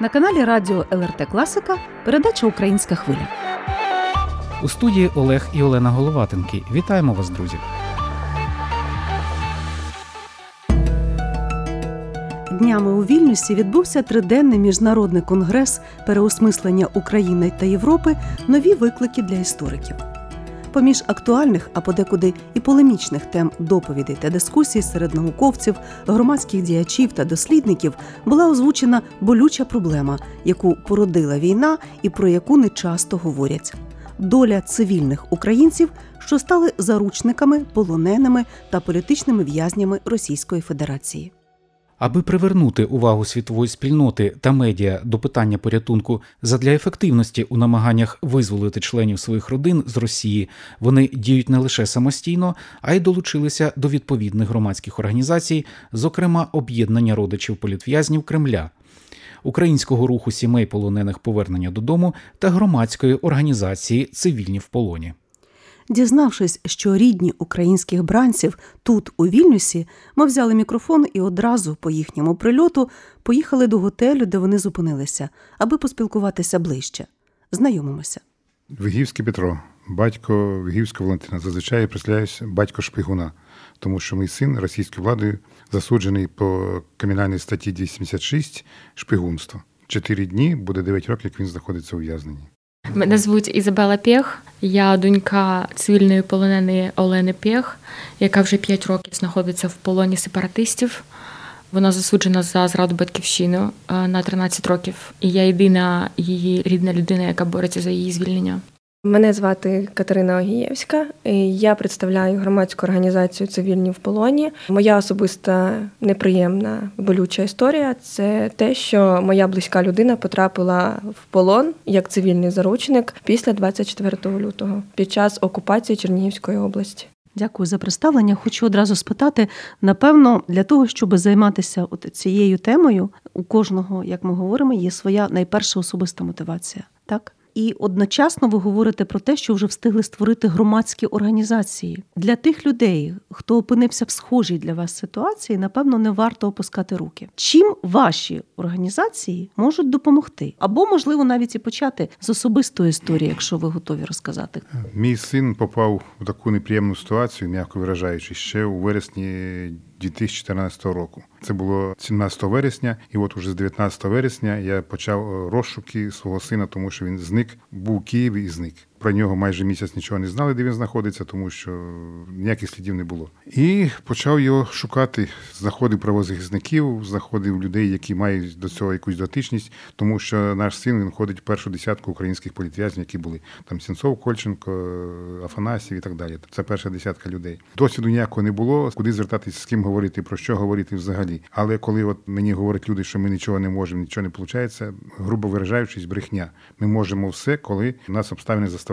На каналі Радіо ЛРТ Класика передача Українська хвиля. У студії Олег і Олена Головатенки. Вітаємо вас, друзі! Днями у Вільнюсі відбувся триденний міжнародний конгрес переосмислення України та Європи нові виклики для істориків. Поміж актуальних, а подекуди і полемічних тем доповідей та дискусій серед науковців, громадських діячів та дослідників була озвучена болюча проблема, яку породила війна і про яку не часто говорять. Доля цивільних українців, що стали заручниками, полоненими та політичними в'язнями Російської Федерації. Аби привернути увагу світової спільноти та медіа до питання порятунку задля ефективності у намаганнях визволити членів своїх родин з Росії, вони діють не лише самостійно, а й долучилися до відповідних громадських організацій, зокрема об'єднання родичів політв'язнів Кремля. Українського руху сімей полонених повернення додому та громадської організації Цивільні в полоні. Дізнавшись, що рідні українських бранців тут, у Вільнюсі, ми взяли мікрофон і одразу по їхньому прильоту поїхали до готелю, де вони зупинилися, аби поспілкуватися ближче. Знайомимося. Вигівський Петро, батько Вигівського Валентина. Зазвичай я представляюся батько шпигуна, тому що мій син російською владою засуджений по кримінальній статті 276 шпигунство. Чотири дні буде 9 років, як він знаходиться у в'язненні. Мене звуть Ізабела Пєх. Я донька цивільної полоненої Олени Пєх, яка вже 5 років знаходиться в полоні сепаратистів. Вона засуджена за зраду батьківщину на 13 років. І я єдина її рідна людина, яка бореться за її звільнення. Мене звати Катерина Огієвська. Я представляю громадську організацію Цивільні в полоні. Моя особиста неприємна болюча історія це те, що моя близька людина потрапила в полон як цивільний заручник після 24 лютого під час окупації Чернігівської області. Дякую за представлення. Хочу одразу спитати: напевно, для того, щоб займатися от цією темою, у кожного, як ми говоримо, є своя найперша особиста мотивація, так? І одночасно ви говорите про те, що вже встигли створити громадські організації для тих людей, хто опинився в схожій для вас ситуації, напевно, не варто опускати руки. Чим ваші організації можуть допомогти? Або, можливо, навіть і почати з особистої історії, якщо ви готові розказати. Мій син попав у таку неприємну ситуацію, м'яко виражаючи, ще у вересні 2014 року. Це було 17 вересня, і от уже з 19 вересня я почав розшуки свого сина, тому що він зник, був у Києві і зник. Про нього майже місяць нічого не знали, де він знаходиться, тому що ніяких слідів не було. І почав його шукати. Знаходив правозахисників, знаходив людей, які мають до цього якусь дотичність, тому що наш син він ходить в першу десятку українських політв'язнів, які були там Сінцов, Кольченко, Афанасів і так далі. Це перша десятка людей. Досвіду ніякого не було. Куди звертатися, з ким говорити, про що говорити взагалі. Але коли от мені говорять люди, що ми нічого не можемо, нічого не виходить, грубо виражаючись, брехня. Ми можемо все, коли нас обставини заставляють.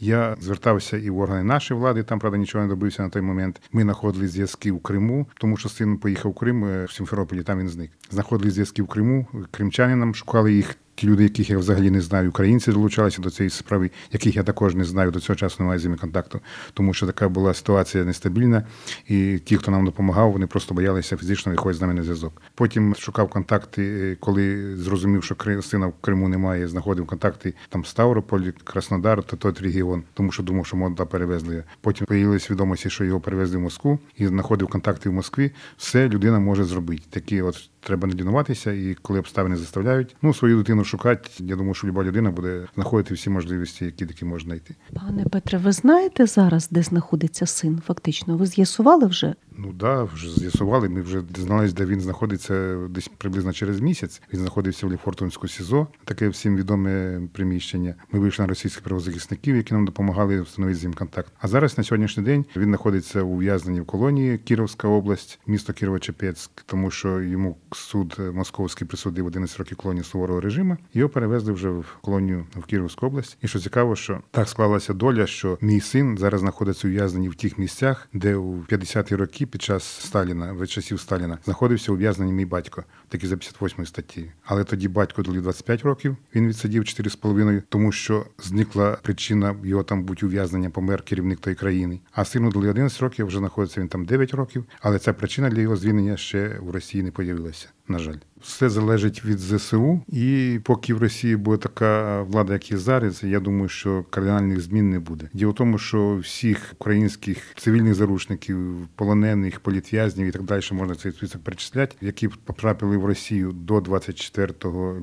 Я звертався і в органи нашої влади, там правда нічого не добився на той момент. Ми знаходили зв'язки в Криму, тому що син поїхав в Крим в Сімферополі, там він зник. Знаходили зв'язки в Криму, кримчанинам шукали їх. Ті люди, яких я взагалі не знаю, українці долучалися до цієї справи, яких я також не знаю, до цього часу немає з ними контакту, тому що така була ситуація нестабільна, і ті, хто нам допомагав, вони просто боялися фізично виходити з нами на зв'язок. Потім шукав контакти, коли зрозумів, що сина в Криму немає, знаходив контакти там Ставрополь, Краснодар, то той регіон, тому що думав, що мода перевезли. Потім появилися відомості, що його перевезли в Москву, і знаходив контакти в Москві. Все людина може зробити. Такі от треба не лінуватися, і коли обставини заставляють, ну свою дитину шукати. Я думаю, що люба людина буде знаходити всі можливості, які такі можна знайти. Пане Петре, ви знаєте зараз, де знаходиться син? Фактично, ви з'ясували вже? Ну да, вже з'ясували. Ми вже дізналися, де він знаходиться десь приблизно через місяць. Він знаходився в Ліфортонську СІЗО, таке всім відоме приміщення. Ми вийшли на російських правозахисників, які нам допомагали встановити з ним контакт. А зараз на сьогоднішній день він знаходиться у в'язненні в колонії Кіровська область, місто Кірово-Чепецьк, тому що йому суд московський присудив 11 років колонії суворого режиму. Його перевезли вже в колонію в Кіровську область. І що цікаво, що так склалася доля, що мій син зараз знаходиться ув'язнені в тих місцях, де у 50-ті роки під час Сталіна, в часів Сталіна, знаходився ув'язнений мій батько, такі за 58 статті. Але тоді батько дали 25 років. Він відсидів 4,5, тому що зникла причина його там бути ув'язнення, помер керівник тої країни. А сину дали 11 років, вже знаходиться він там 9 років. Але ця причина для його звільнення ще в Росії не появилася. На жаль, Все залежить від ЗСУ, і поки в Росії буде така влада, як і зараз, я думаю, що кардинальних змін не буде. Діло в тому, що всіх українських цивільних заручників, полонених, політв'язнів і так далі можна цей список перечисляти, які потрапили в Росію до 24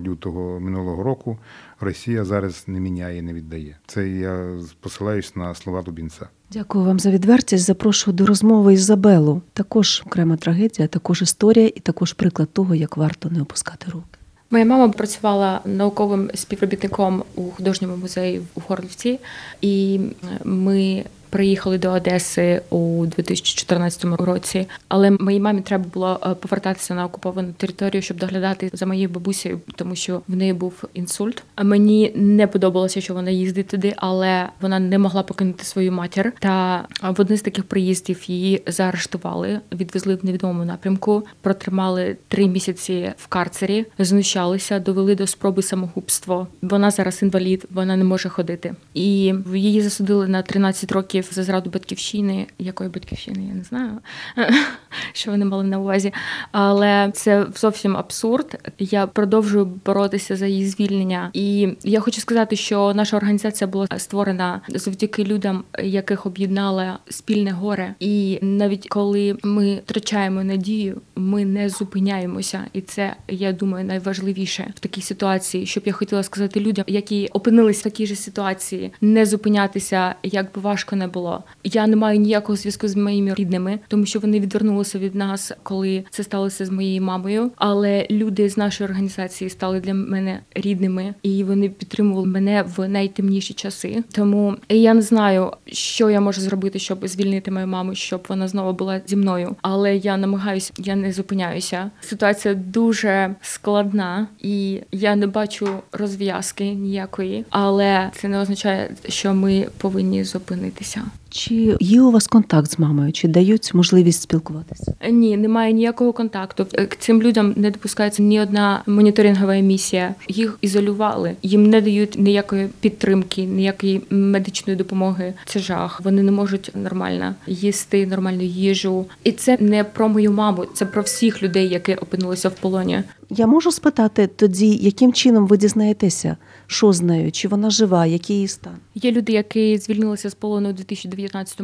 лютого минулого року. Росія зараз не міняє, не віддає. Це я посилаюсь на слова Дубінця. Дякую вам за відвертість. Запрошую до розмови Ізабелу. Також окрема трагедія, також історія і також приклад того, як варто не опускати руки. Моя мама працювала науковим співробітником у художньому музеї у Горлівці, і ми приїхали до Одеси у 2014 році. Але моїй мамі треба було е, повертатися на окуповану територію, щоб доглядати за моєю бабусею, тому що в неї був інсульт. А мені не подобалося, що вона їздить туди, але вона не могла покинути свою матір. Та в один з таких приїздів її заарештували, відвезли в невідомому напрямку, протримали три місяці в карцері, знущалися, довели до спроби самогубства. Вона зараз інвалід, вона не може ходити, і її засудили на 13 років за зраду батьківщини. Якої батьківщини я не знаю, що вони мали на увазі. Але це зовсім абсурд. Я продовжую боротися за її звільнення. І я хочу сказати, що наша організація була створена завдяки людям, яких об'єднала спільне горе. І навіть коли ми втрачаємо надію, ми не зупиняємося. І це я думаю найважливіше в такій ситуації, щоб я хотіла сказати людям, які опинились в такій же ситуації, не зупинятися, як би важко не було. Я не маю ніякого зв'язку з моїми рідними, тому що вони відвернулися від нас, коли це сталося з моєю мамою. Але люди з нашої організації стали для мене рідними, і вони підтримували мене в найтемніші часи. Тому я не знаю, що я можу зробити, щоб звільнити мою маму, щоб вона знову була зі мною. Але я намагаюся, я не зупиняюся. Ситуація дуже складна, і я не бачу розв'язки ніякої, але це не означає, що ми повинні зупинитися. ciao. Чи є у вас контакт з мамою? Чи дають можливість спілкуватися? Ні, немає ніякого контакту. К цим людям не допускається ні одна моніторингова місія. Їх ізолювали, їм не дають ніякої підтримки, ніякої медичної допомоги. Це жах. Вони не можуть нормально їсти нормальну їжу. І це не про мою маму, це про всіх людей, які опинилися в полоні. Я можу спитати тоді, яким чином ви дізнаєтеся, що з нею, чи вона жива, який її стан? Є люди, які звільнилися з полону у 2019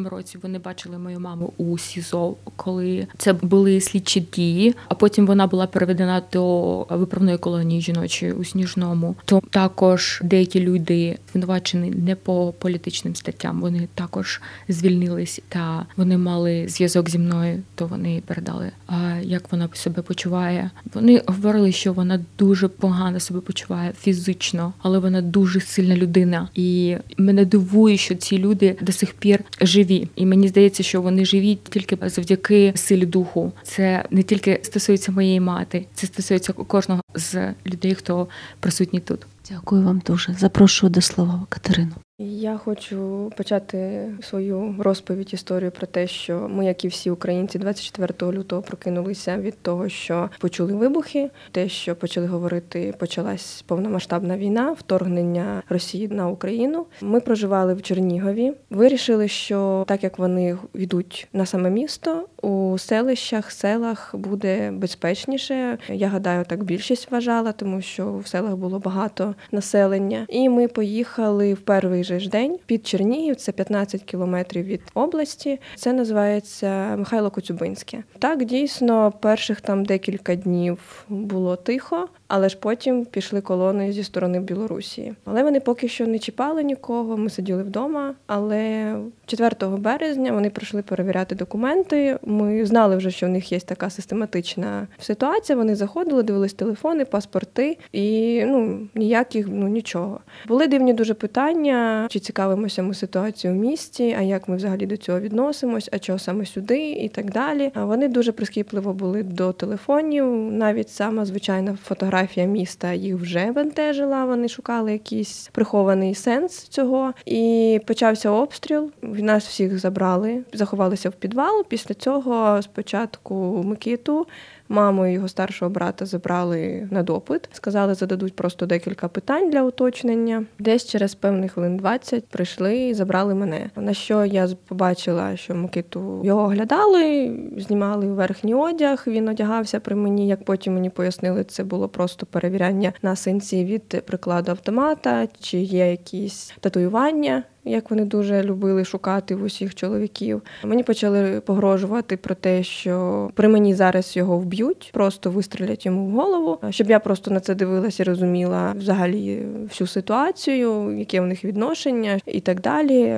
році. Вони бачили мою маму у СІЗО, коли це були слідчі дії. А потім вона була переведена до виправної колонії жіночої у Сніжному. То також деякі люди звинувачені не по політичним статтям. Вони також звільнились та вони мали зв'язок зі мною. То вони передали, а як вона себе почуває. Вони говорили, що вона дуже погано себе почуває фізично, але вона дуже сильна людина і мене дивує, що ці люди до сих пір живі, і мені здається, що вони живі тільки завдяки силі духу. Це не тільки стосується моєї мати, це стосується кожного з людей, хто присутній тут. Дякую вам дуже. Запрошую до слова Катерину. Я хочу почати свою розповідь історію про те, що ми, як і всі українці, 24 лютого прокинулися від того, що почули вибухи, те, що почали говорити, почалась повномасштабна війна, вторгнення Росії на Україну. Ми проживали в Чернігові. Вирішили, що так як вони йдуть на саме місто, у селищах, селах буде безпечніше. Я гадаю, так більшість вважала, тому що в селах було багато населення. І ми поїхали в перший же ж день під Чернігів, це 15 кілометрів від області. Це називається Михайло Коцюбинське. Так, дійсно, перших там декілька днів було тихо. Але ж потім пішли колони зі сторони Білорусі. Але вони поки що не чіпали нікого. Ми сиділи вдома. Але 4 березня вони прийшли перевіряти документи. Ми знали вже, що в них є така систематична ситуація. Вони заходили, дивились телефони, паспорти і ну ніяких, ну нічого. Були дивні дуже питання: чи цікавимося ми ситуацією в місті, а як ми взагалі до цього відносимось, а чого саме сюди, і так далі. А вони дуже прискіпливо були до телефонів, навіть сама звичайна фотографія географія міста їх вже бентежила. Вони шукали якийсь прихований сенс цього. І почався обстріл. Нас всіх забрали, заховалися в підвал. Після цього спочатку Микиту Маму і його старшого брата забрали на допит, сказали, зададуть просто декілька питань для уточнення. Десь через певних хвилин 20 прийшли і забрали мене. На що я побачила, що Микиту його оглядали, знімали верхній одяг. Він одягався при мені. Як потім мені пояснили, це було просто перевіряння на синці від прикладу автомата, чи є якісь татуювання як вони дуже любили шукати в усіх чоловіків. Мені почали погрожувати про те, що при мені зараз його вб'ють, просто вистрілять йому в голову, щоб я просто на це дивилася розуміла взагалі всю ситуацію, яке в них відношення і так далі.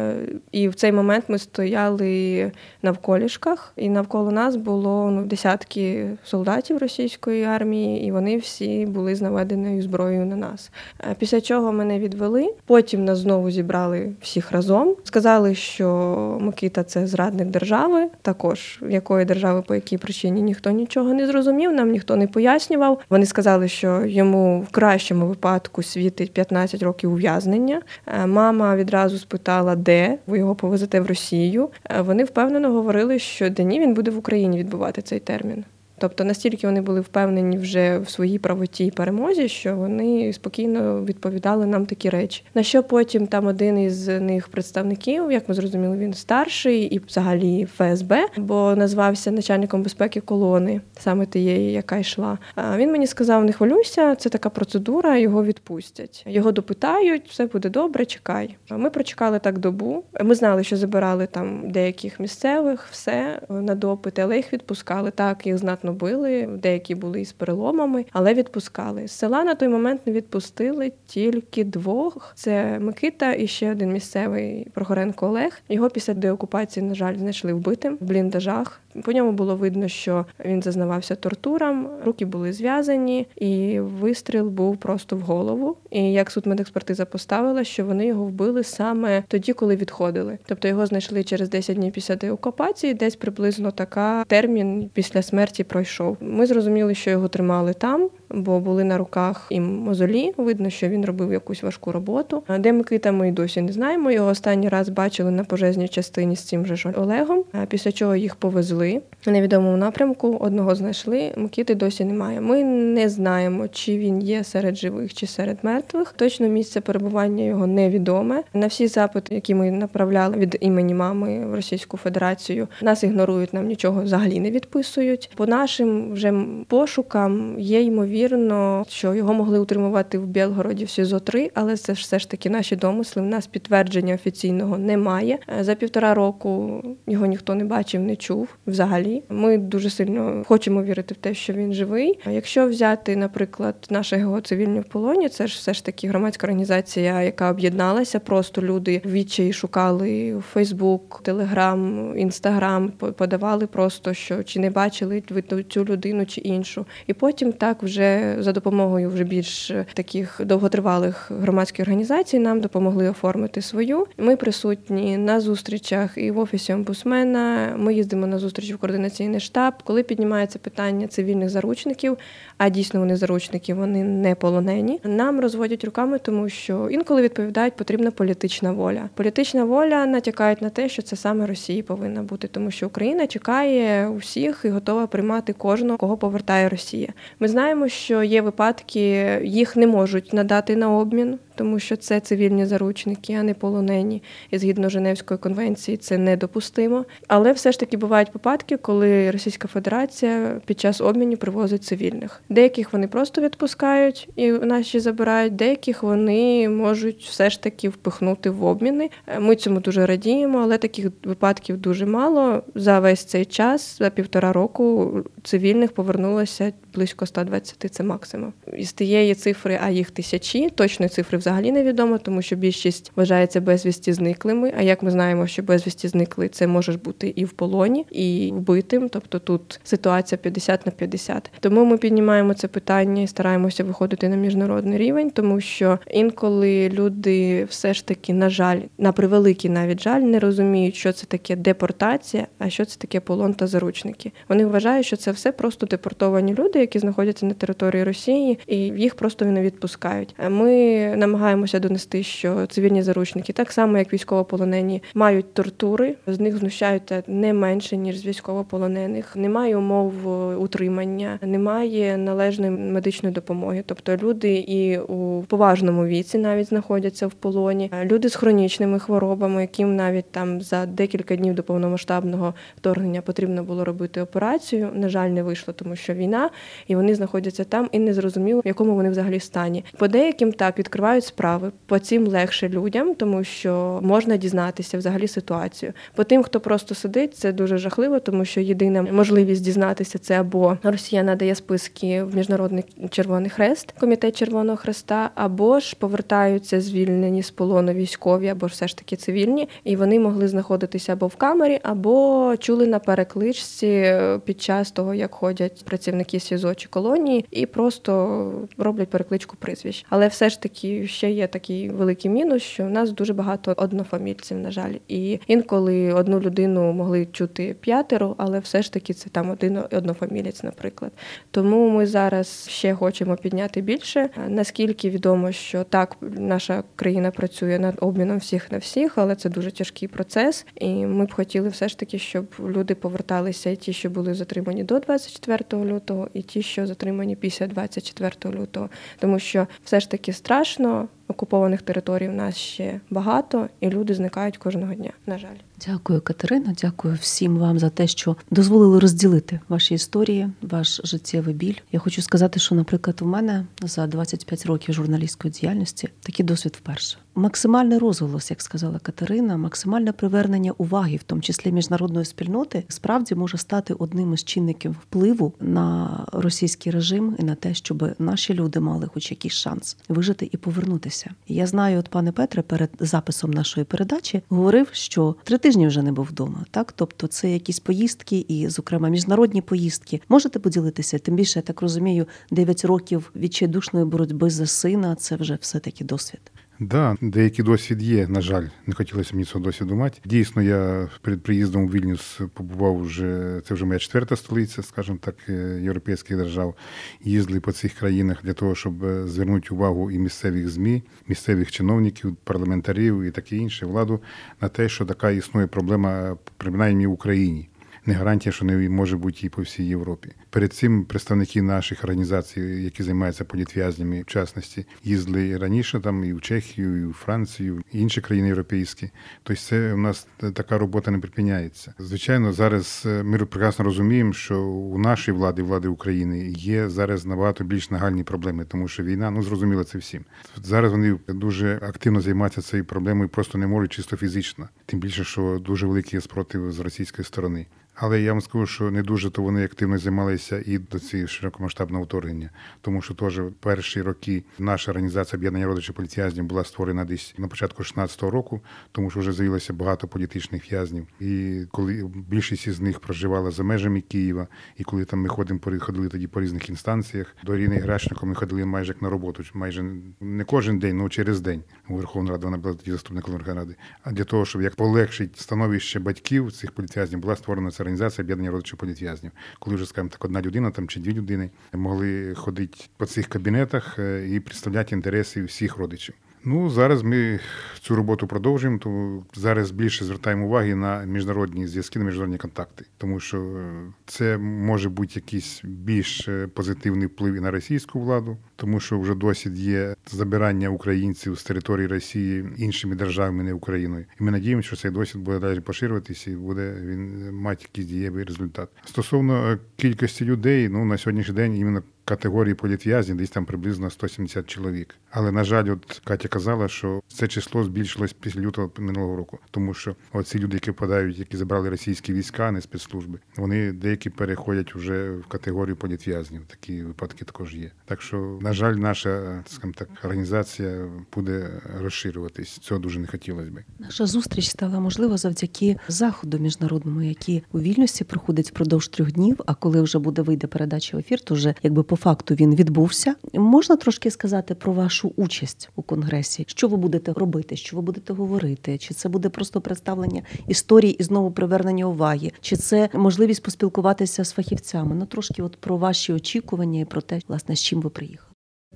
І в цей момент ми стояли навколішках, і навколо нас було ну десятки солдатів російської армії, і вони всі були з наведеною зброєю на нас. Після чого мене відвели. Потім нас знову зібрали всі всіх разом. Сказали, що Микита це зрадник держави, також якої держави, по якій причині ніхто нічого не зрозумів, нам ніхто не пояснював. Вони сказали, що йому в кращому випадку світить 15 років ув'язнення. Е, мама відразу спитала, де ви його повезете в Росію. Е, вони впевнено говорили, що дні він буде в Україні відбувати цей термін. Тобто настільки вони були впевнені вже в своїй правоті і перемозі, що вони спокійно відповідали нам такі речі. На що потім там один із них представників, як ми зрозуміли, він старший і взагалі ФСБ, бо назвався начальником безпеки колони, саме тієї, яка йшла. Він мені сказав: не хвилюйся, це така процедура, його відпустять. Його допитають, все буде добре, чекай. Ми прочекали так добу. Ми знали, що забирали там деяких місцевих, все на допити, але їх відпускали так, їх знатно моцно били, деякі були із переломами, але відпускали. З села на той момент не відпустили тільки двох: це Микита і ще один місцевий Прохоренко Олег. Його після деокупації, на жаль, знайшли вбитим в бліндажах. По ньому було видно, що він зазнавався тортурам, руки були зв'язані, і вистріл був просто в голову. І як судмедекспертиза поставила, що вони його вбили саме тоді, коли відходили. Тобто його знайшли через 10 днів після деокупації, десь приблизно така термін після смерті пройшов. Ми зрозуміли, що його тримали там бо були на руках і мозолі. Видно, що він робив якусь важку роботу. Де Микита, ми й досі не знаємо. Його останній раз бачили на пожежній частині з цим же ж Олегом. Після чого їх повезли в невідомому напрямку. Одного знайшли. Микити досі немає. Ми не знаємо, чи він є серед живих, чи серед мертвих. Точно місце перебування його невідоме. На всі запити, які ми направляли від імені мами в Російську Федерацію, нас ігнорують, нам нічого взагалі не відписують. По нашим вже пошукам є ймовірно, що його могли утримувати в Білгороді в СІЗО 3 але це ж все ж таки наші домисли. В нас підтвердження офіційного немає. Е, за півтора року його ніхто не бачив, не чув взагалі. Ми дуже сильно хочемо вірити в те, що він живий. Якщо взяти, наприклад, наше ГО цивільні в полоні, це ж все ж таки громадська організація, яка об'єдналася. Просто люди відчаї шукали Фейсбук, Телеграм, Інстаграм, подавали просто що чи не бачили ви цю людину чи іншу, і потім так вже за допомогою вже більш таких довготривалих громадських організацій нам допомогли оформити свою. Ми присутні на зустрічах і в офісі омбусмена. Ми їздимо на зустрічі в координаційний штаб, коли піднімається питання цивільних заручників. А дійсно вони заручники, вони не полонені. Нам розводять руками, тому що інколи відповідають, потрібна політична воля. Політична воля натякають на те, що це саме Росії повинна бути, тому що Україна чекає усіх і готова приймати кожного, кого повертає Росія. Ми знаємо що є випадки, їх не можуть надати на обмін тому що це цивільні заручники, а не полонені. І згідно Женевської конвенції це недопустимо. Але все ж таки бувають випадки, коли Російська Федерація під час обмінів привозить цивільних. Деяких вони просто відпускають і наші забирають, деяких вони можуть все ж таки впихнути в обміни. Ми цьому дуже радіємо, але таких випадків дуже мало. За весь цей час, за півтора року, цивільних повернулося близько 120, Це максимум. Із тієї цифри, а їх тисячі, точної цифри взагалі невідомо, тому що більшість вважається безвісті зниклими. А як ми знаємо, що безвісті зникли, це може бути і в полоні, і вбитим. Тобто тут ситуація 50 на 50. Тому ми піднімаємо це питання і стараємося виходити на міжнародний рівень, тому що інколи люди все ж таки, на жаль, на превеликий навіть жаль, не розуміють, що це таке депортація, а що це таке полон та заручники. Вони вважають, що це все просто депортовані люди, які знаходяться на території Росії, і їх просто не відпускають. Ми намагаємося намагаємося донести, що цивільні заручники, так само як військовополонені, мають тортури, з них знущаються не менше ніж з військовополонених. Немає умов е, утримання, немає належної медичної допомоги. Тобто люди і у поважному віці навіть знаходяться в полоні. Люди з хронічними хворобами, яким навіть там за декілька днів до повномасштабного вторгнення потрібно було робити операцію. На жаль, не вийшло, тому що війна, і вони знаходяться там і не зрозуміло, в якому вони взагалі стані. По деяким так відкривають справи. По цим легше людям, тому що можна дізнатися взагалі ситуацію. По тим, хто просто сидить, це дуже жахливо, тому що єдина можливість дізнатися це або Росія надає списки в міжнародний Червоний Хрест, комітет Червоного Хреста, або ж повертаються звільнені з полону військові, або ж все ж таки цивільні, і вони могли знаходитися або в камері, або чули на перекличці під час того, як ходять працівники СІЗО чи колонії, і просто роблять перекличку прізвищ. Але все ж таки ще є такий великий мінус, що в нас дуже багато однофамільців, на жаль, і інколи одну людину могли чути п'ятеро, але все ж таки це там один однофамілець, наприклад. Тому ми зараз ще хочемо підняти більше. Наскільки відомо, що так наша країна працює над обміном всіх на всіх, але це дуже тяжкий процес. І ми б хотіли все ж таки, щоб люди поверталися, і ті, що були затримані до 24 лютого, і ті, що затримані після 24 лютого, тому що все ж таки страшно. Окупованих територій в нас ще багато, і люди зникають кожного дня. На жаль. Дякую, Катерина. Дякую всім вам за те, що дозволили розділити ваші історії, ваш життєвий біль. Я хочу сказати, що, наприклад, у мене за 25 років журналістської діяльності такий досвід вперше. Максимальний розголос, як сказала Катерина, максимальне привернення уваги, в тому числі міжнародної спільноти, справді може стати одним із чинників впливу на російський режим і на те, щоб наші люди мали хоч якийсь шанс вижити і повернутися. Я знаю, от пане Петре, перед записом нашої передачі говорив, що три тижні вже не був вдома. Так, тобто, це якісь поїздки, і, зокрема, міжнародні поїздки. Можете поділитися? Тим більше я так розумію, 9 років відчайдушної боротьби за сина це вже все таки досвід. Да, деякий досвід є, на жаль, не хотілося мені цього досвіду мати. Дійсно, я перед приїздом у Вільнюс побував вже, це вже моя четверта столиця, скажімо так, е, європейських держав. Їздили по цих країнах для того, щоб е, звернути увагу і місцевих ЗМІ, місцевих чиновників, парламентарів і таке інше владу на те, що така існує проблема, принаймні в Україні. Не гарантія, що не може бути і по всій Європі. Перед цим представники наших організацій, які займаються політв'язнями, в частності, їздили і раніше там і в Чехію, і в Францію, і інші країни європейські. Тобто, це у нас така робота не припиняється. Звичайно, зараз е, ми прекрасно розуміємо, що у нашої влади, влади України, є зараз набагато більш нагальні проблеми, тому що війна, ну зрозуміло, це всім. Зараз вони дуже активно займаються цією проблемою, просто не можуть чисто фізично. Тим більше, що дуже великий спротив з російської сторони. Але я вам скажу, що не дуже то вони активно займалися і до цієї широкомасштабного вторгнення, тому що теж перші роки наша організація об'єднання родичів політв'язнів була створена десь на початку 16-го року, тому що вже з'явилося багато політичних в'язнів. І коли більшість із них проживала за межами Києва, і коли там ми ходимо ходили тоді по різних інстанціях, до Ірини Гращенко ми ходили майже як на роботу, майже не кожен день, але через день у Верховну Раду. Вона була тоді заступником Ради. А для того, щоб як полегшити становище батьків цих політв'язнів, була створена ця організація об'єднання родичів політв'язнів, коли вже скажімо так, одна людина там чи дві людини могли ходити по цих кабінетах е, і представляти інтереси всіх родичів. Ну зараз ми цю роботу продовжуємо. То зараз більше звертаємо уваги на міжнародні зв'язки, на міжнародні контакти, тому що е, це може бути якийсь більш е, позитивний вплив і на російську владу, тому що вже досвід є забирання українців з території Росії іншими державами, не Україною. І ми надіємося, що цей досвід буде далі поширюватися і буде він мати якийсь дієвий результат. Стосовно е, кількості людей, ну на сьогоднішній день іменно категорії політв'язнів десь там приблизно 170 чоловік. Але на жаль, от Катя казала, що це число збільшилось після лютого минулого року, тому що оці люди, які подають, які забрали російські війська, не спецслужби, вони деякі переходять вже в категорію політв'язнів. Такі випадки також є. Так що, на жаль, наша скажімо так організація буде розширюватись. Цього дуже не хотілося би. Наша зустріч стала можлива завдяки заходу міжнародному, який у вільності проходить впродовж трьох днів. А коли вже буде вийде передача в ефір, то вже якби по факту він відбувся. Можна трошки сказати про вашу участь у конгресі? Що ви будете робити? Що ви будете говорити? Чи це буде просто представлення історії і знову привернення уваги? Чи це можливість поспілкуватися з фахівцями? Ну трошки, от про ваші очікування і про те, власне, з чим ви приїхали.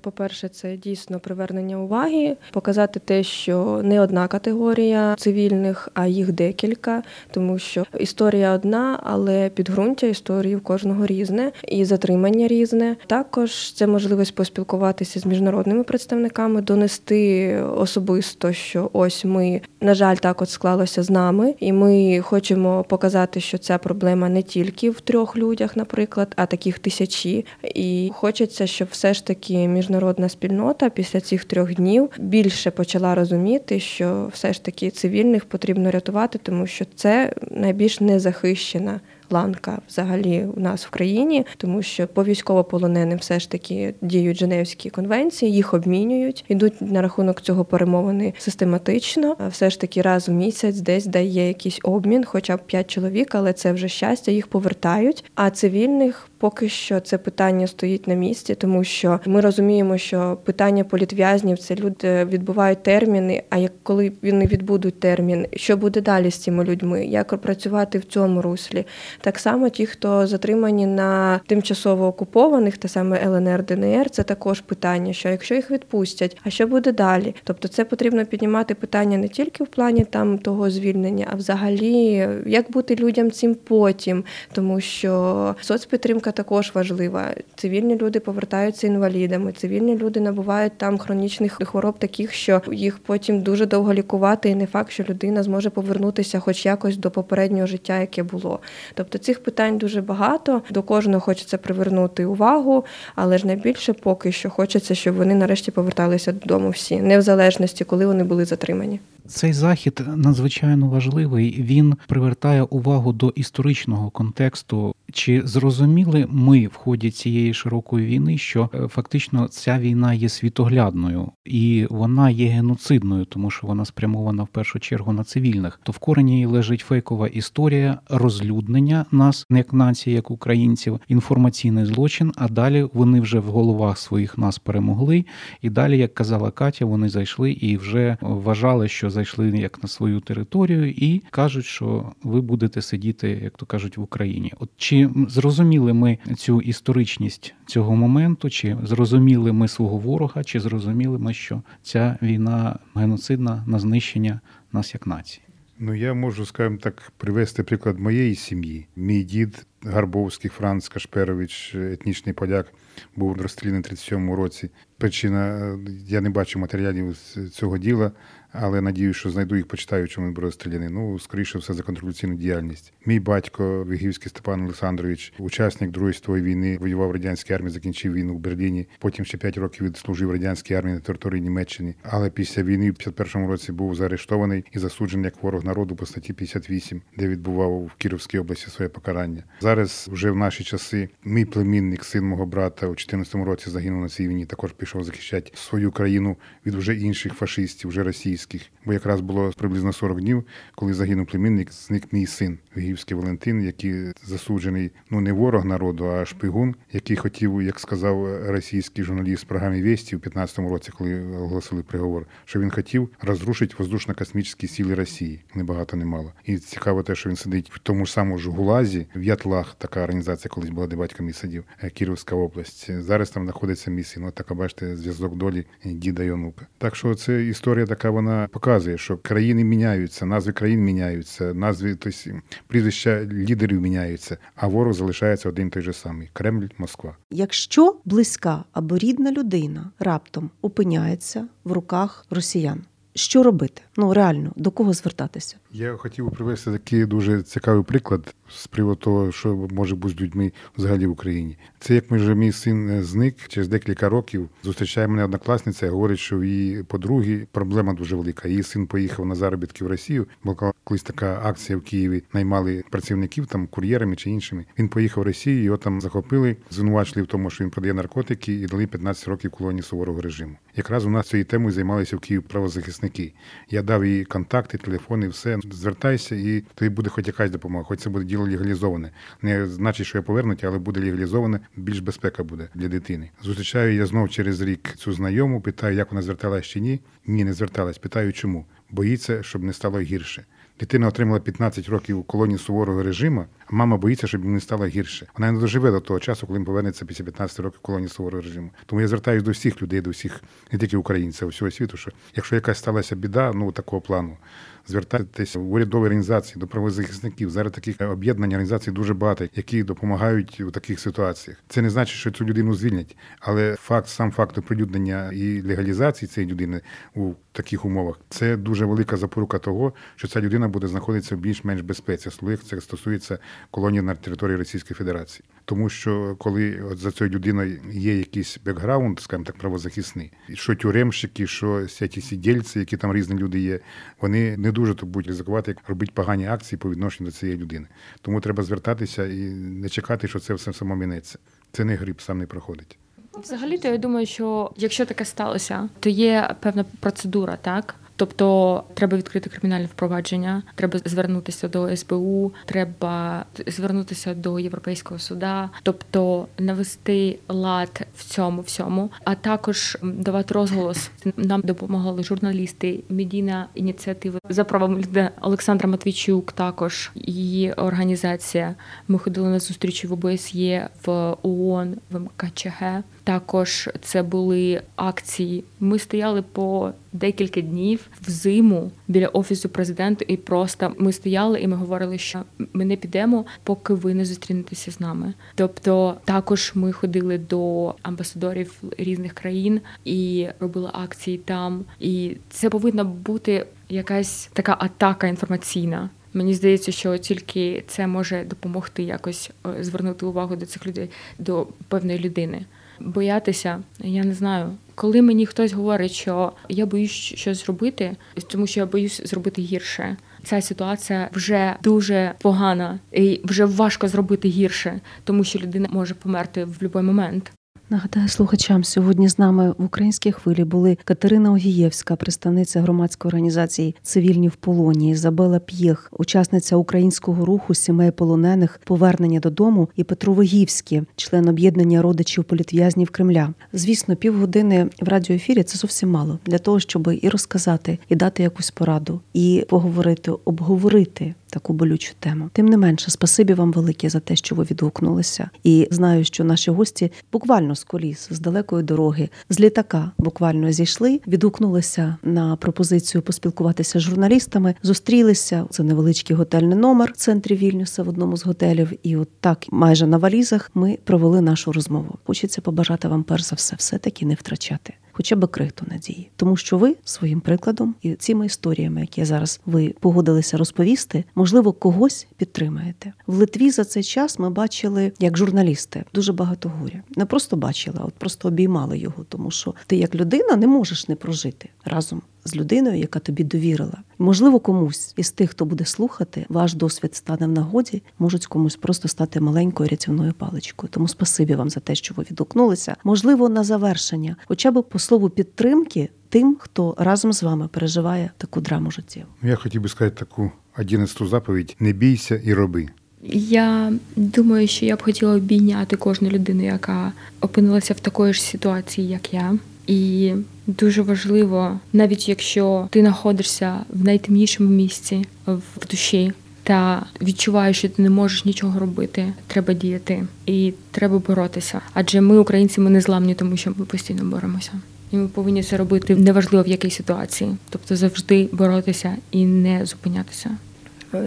По-перше, це дійсно привернення уваги, показати те, що не одна категорія цивільних, а їх декілька, тому що історія одна, але підґрунтя історії в кожного різне і затримання різне. Також це можливість поспілкуватися з міжнародними представниками, донести особисто, що ось ми, на жаль, так от склалося з нами, і ми хочемо показати, що ця проблема не тільки в трьох людях, наприклад, а таких тисячі. І хочеться, щоб все ж таки міжнародна спільнота після цих трьох днів більше почала розуміти, що все ж таки цивільних потрібно рятувати, тому що це найбільш незахищена. Ланка взагалі у нас в країні, тому що по військовополоненим все ж таки діють Женевські конвенції, їх обмінюють, ідуть на рахунок цього перемовини систематично. Все ж таки раз в місяць десь дає якийсь обмін, хоча б п'ять чоловік, але це вже щастя, їх повертають. А цивільних поки що це питання стоїть на місці, тому що ми розуміємо, що питання політв'язнів це люди відбувають терміни. А як коли вони відбудуть термін, що буде далі з цими людьми? Як працювати в цьому руслі? Так само ті, хто затримані на тимчасово окупованих, те саме ЛНР, ДНР, це також питання, що якщо їх відпустять, а що буде далі? Тобто, це потрібно піднімати питання не тільки в плані там того звільнення, а взагалі як бути людям цим потім, тому що соцпідтримка також важлива. Цивільні люди повертаються інвалідами, цивільні люди набувають там хронічних хвороб, таких, що їх потім дуже довго лікувати, і не факт, що людина зможе повернутися, хоч якось до попереднього життя, яке було. Тобто цих питань дуже багато. До кожного хочеться привернути увагу, але ж найбільше поки що хочеться, щоб вони нарешті поверталися додому всі, не в залежності, коли вони були затримані. Цей захід надзвичайно важливий. Він привертає увагу до історичного контексту. Чи зрозуміли ми в ході цієї широкої війни, що е, фактично ця війна є світоглядною і вона є геноцидною, тому що вона спрямована в першу чергу на цивільних? То в корені лежить фейкова історія розлюднення нас, як нації, як українців, інформаційний злочин. А далі вони вже в головах своїх нас перемогли. І далі, як казала Катя, вони зайшли і вже вважали, що зайшли як на свою територію, і кажуть, що ви будете сидіти, як то кажуть, в Україні. От чи зрозуміли ми цю історичність цього моменту, чи зрозуміли ми свого ворога, чи зрозуміли ми, що ця війна геноцидна на знищення нас як нації? Ну, я можу, скажімо так, привести приклад моєї сім'ї. Мій дід Гарбовський Франц Кашперович, етнічний поляк, був розстріляний в 37-му році. Причина, я не бачу матеріалів цього діла, але надію, що знайду їх, почитаю, чому він був розстріляний. Ну, скоріше все, за контрреволюційну діяльність. Мій батько Вігівський Степан Олександрович, учасник Другої світової війни, воював в радянській армії, закінчив війну в Берліні. Потім ще 5 років відслужив в радянській армії на території Німеччини. Але після війни в 51-му році був заарештований і засуджений як ворог народу по статті 58, де відбував в Кіровській області своє покарання. Зараз вже в наші часи мій племінник, син мого брата, у 14-му році загинув на цій війні. Також пішов захищати свою країну від вже інших фашистів, вже російських. Бо якраз було приблизно 40 днів, коли загинув племінник, зник мій син Вігівський Валентин, який засуджений ну не ворог народу, а шпигун, який хотів, як сказав російський журналіст в програмі Весті у 15-му році, коли оголосили приговор, що він хотів розрушити воздушно-космічні сили Росії. Не багато не мало. І цікаво те, що він сидить в тому ж самому ж гулазі в Ятлах, така організація колись була, де батько мій сидів, Кіровська область. Зараз там знаходиться мій син. От така бачите, зв'язок долі діда й онука. Так що це історія така, вона показує, що країни міняються, назви країн міняються, назви тось прізвища лідерів міняються, а ворог залишається один той же самий Кремль, Москва. Якщо близька або рідна людина раптом опиняється в руках росіян, що робити? Ну реально до кого звертатися? Я хотів привести такий дуже цікавий приклад з приводу того, що може бути з людьми взагалі в Україні. Це як вже мій син зник через декілька років. Зустрічає мене однокласниця, говорить, що в її подруги проблема дуже велика. Її син поїхав на заробітки в Росію. Була колись така акція в Києві. Наймали працівників там кур'єрами чи іншими. Він поїхав в Росію, його там захопили, звинувачили в тому, що він продає наркотики, і дали 15 років колонії суворого режиму. Якраз у нас цією темою займалися в Києві правозахисники. Я дав їй контакти, телефони, все звертайся, і тобі буде хоч якась допомога, хоч це буде діло легалізоване. Не значить, що я повернуті, але буде легалізоване, більш безпека буде для дитини. Зустрічаю я знов через рік цю знайому, питаю, як вона зверталась чи ні. Ні, не зверталась. Питаю, чому. Боїться, щоб не стало гірше. Дитина отримала 15 років у колонії суворого режиму, а Мама боїться, щоб їм не стало гірше. Вона не доживе до того часу, коли він повернеться після 15 років колонії суворого режиму. Тому я звертаюся до всіх людей, до всіх, не тільки українців, а всього світу, що якщо якась сталася біда, ну такого плану. Звертайтеся в урядові організації до правозахисників. Зараз таких об'єднань організацій дуже багато, які допомагають у таких ситуаціях. Це не значить, що цю людину звільнять, але факт, сам факт оприлюднення і легалізації цієї людини у таких умовах це дуже велика запорука того, що ця людина буде знаходитися в більш-менш безпеці, особливо це стосується колонії на території Російської Федерації. Тому що коли от за цією людиною є якийсь бекграунд, скажімо так, правозахисний, що тюремщики, що всякі сідільці, які там різні люди є, вони не дуже то будуть ризикувати, як робити погані акції по відношенню до цієї людини. Тому треба звертатися і не чекати, що це все само мінеться. Це не гриб, сам не проходить. Взагалі-то я думаю, що якщо таке сталося, то є певна процедура, так? Тобто треба відкрити кримінальне впровадження, треба звернутися до СБУ, треба звернутися до Європейського суда, тобто навести лад в цьому всьому, а також давати розголос. Нам допомагали журналісти, медійна ініціатива за правами людини Олександра Матвійчук. Також її організація. Ми ходили на зустрічі в ОБСЄ, в ООН, в МКЧГ. Також це були акції. Ми стояли по декілька днів в зиму біля офісу президента, і просто ми стояли і ми говорили, що ми не підемо, поки ви не зустрінетеся з нами. Тобто, також ми ходили до амбасадорів різних країн і робили акції там. І це повинна бути якась така атака інформаційна. Мені здається, що тільки це може допомогти якось е, звернути увагу до цих людей, до певної людини боятися, я не знаю. Коли мені хтось говорить, що я боюсь щось зробити, тому що я боюсь зробити гірше. Ця ситуація вже дуже погана, і вже важко зробити гірше, тому що людина може померти в будь-який момент. Нагадаю слухачам, сьогодні з нами в українській хвилі були Катерина Огієвська, представниця громадської організації Цивільні в полоні, Ізабела П'єх, учасниця українського руху сімей полонених, повернення додому, і Петро Вигівський, член об'єднання родичів політв'язнів Кремля. Звісно, півгодини в радіоефірі це зовсім мало для того, щоб і розказати, і дати якусь пораду, і поговорити, обговорити таку болючу тему. Тим не менше, спасибі вам велике за те, що ви відгукнулися. І знаю, що наші гості буквально з коліс, з далекої дороги, з літака буквально зійшли, відгукнулися на пропозицію поспілкуватися з журналістами, зустрілися. Це невеличкий готельний номер в центрі Вільнюса в одному з готелів. І от так, майже на валізах, ми провели нашу розмову. Хочеться побажати вам, перш за все, все таки не втрачати хоча б крихту надії, тому що ви своїм прикладом і цими історіями, які зараз ви погодилися розповісти, можливо, когось підтримаєте в Литві. За цей час ми бачили, як журналісти дуже багато горя. Не просто бачили, а от просто обіймали його, тому що ти як людина не можеш не прожити разом з людиною, яка тобі довірила. Можливо, комусь із тих, хто буде слухати, ваш досвід стане в нагоді, можуть комусь просто стати маленькою рятівною паличкою. Тому спасибі вам за те, що ви відгукнулися. Можливо, на завершення, хоча б по слову підтримки тим, хто разом з вами переживає таку драму життєву. Я хотів би сказати таку одинадцяту заповідь: не бійся і роби. Я думаю, що я б хотіла обійняти кожну людину, яка опинилася в такої ж ситуації, як я. І дуже важливо, навіть якщо ти знаходишся в найтемнішому місці в душі та відчуваєш, що ти не можеш нічого робити, треба діяти і треба боротися. Адже ми, українці, ми не зламні, тому що ми постійно боремося. І ми повинні це робити неважливо в якій ситуації, тобто завжди боротися і не зупинятися.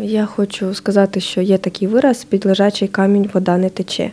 Я хочу сказати, що є такий вираз під лежачий камінь вода не тече.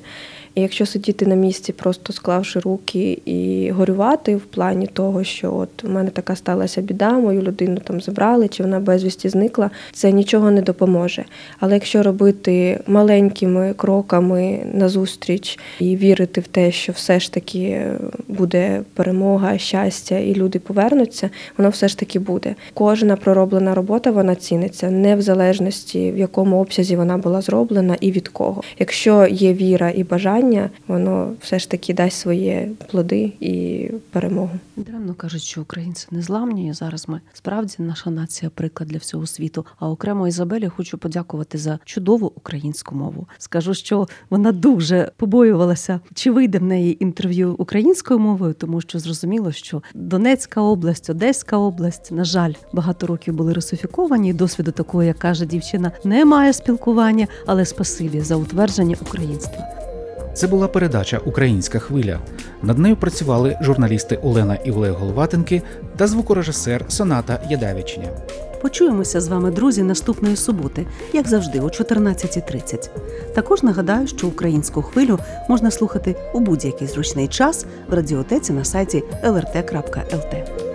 І якщо сидіти на місці, просто склавши руки і горювати в плані того, що от у мене така сталася біда, мою людину там забрали, чи вона безвісті зникла, це нічого не допоможе. Але якщо робити маленькими кроками назустріч і вірити в те, що все ж таки буде перемога, щастя, і люди повернуться, воно все ж таки буде. Кожна пророблена робота вона ціниться не в залежності в якому обсязі вона була зроблена і від кого. Якщо є віра і бажання протистояння, воно все ж таки дасть свої плоди і перемогу. Даремно кажуть, що українці незламні. І зараз ми справді наша нація приклад для всього світу. А окремо Ізабелі хочу подякувати за чудову українську мову. Скажу, що вона дуже побоювалася, чи вийде в неї інтерв'ю українською мовою, тому що зрозуміло, що Донецька область, Одеська область, на жаль, багато років були русифіковані. Досвіду такого, як каже дівчина, немає спілкування, але спасибі за утвердження українства. Це була передача Українська хвиля. Над нею працювали журналісти Олена і Олег Головатенки та звукорежисер Соната Ядавічня. Почуємося з вами, друзі, наступної суботи, як завжди, о 14.30. Також нагадаю, що українську хвилю можна слухати у будь-який зручний час в радіотеці на сайті lrt.lt.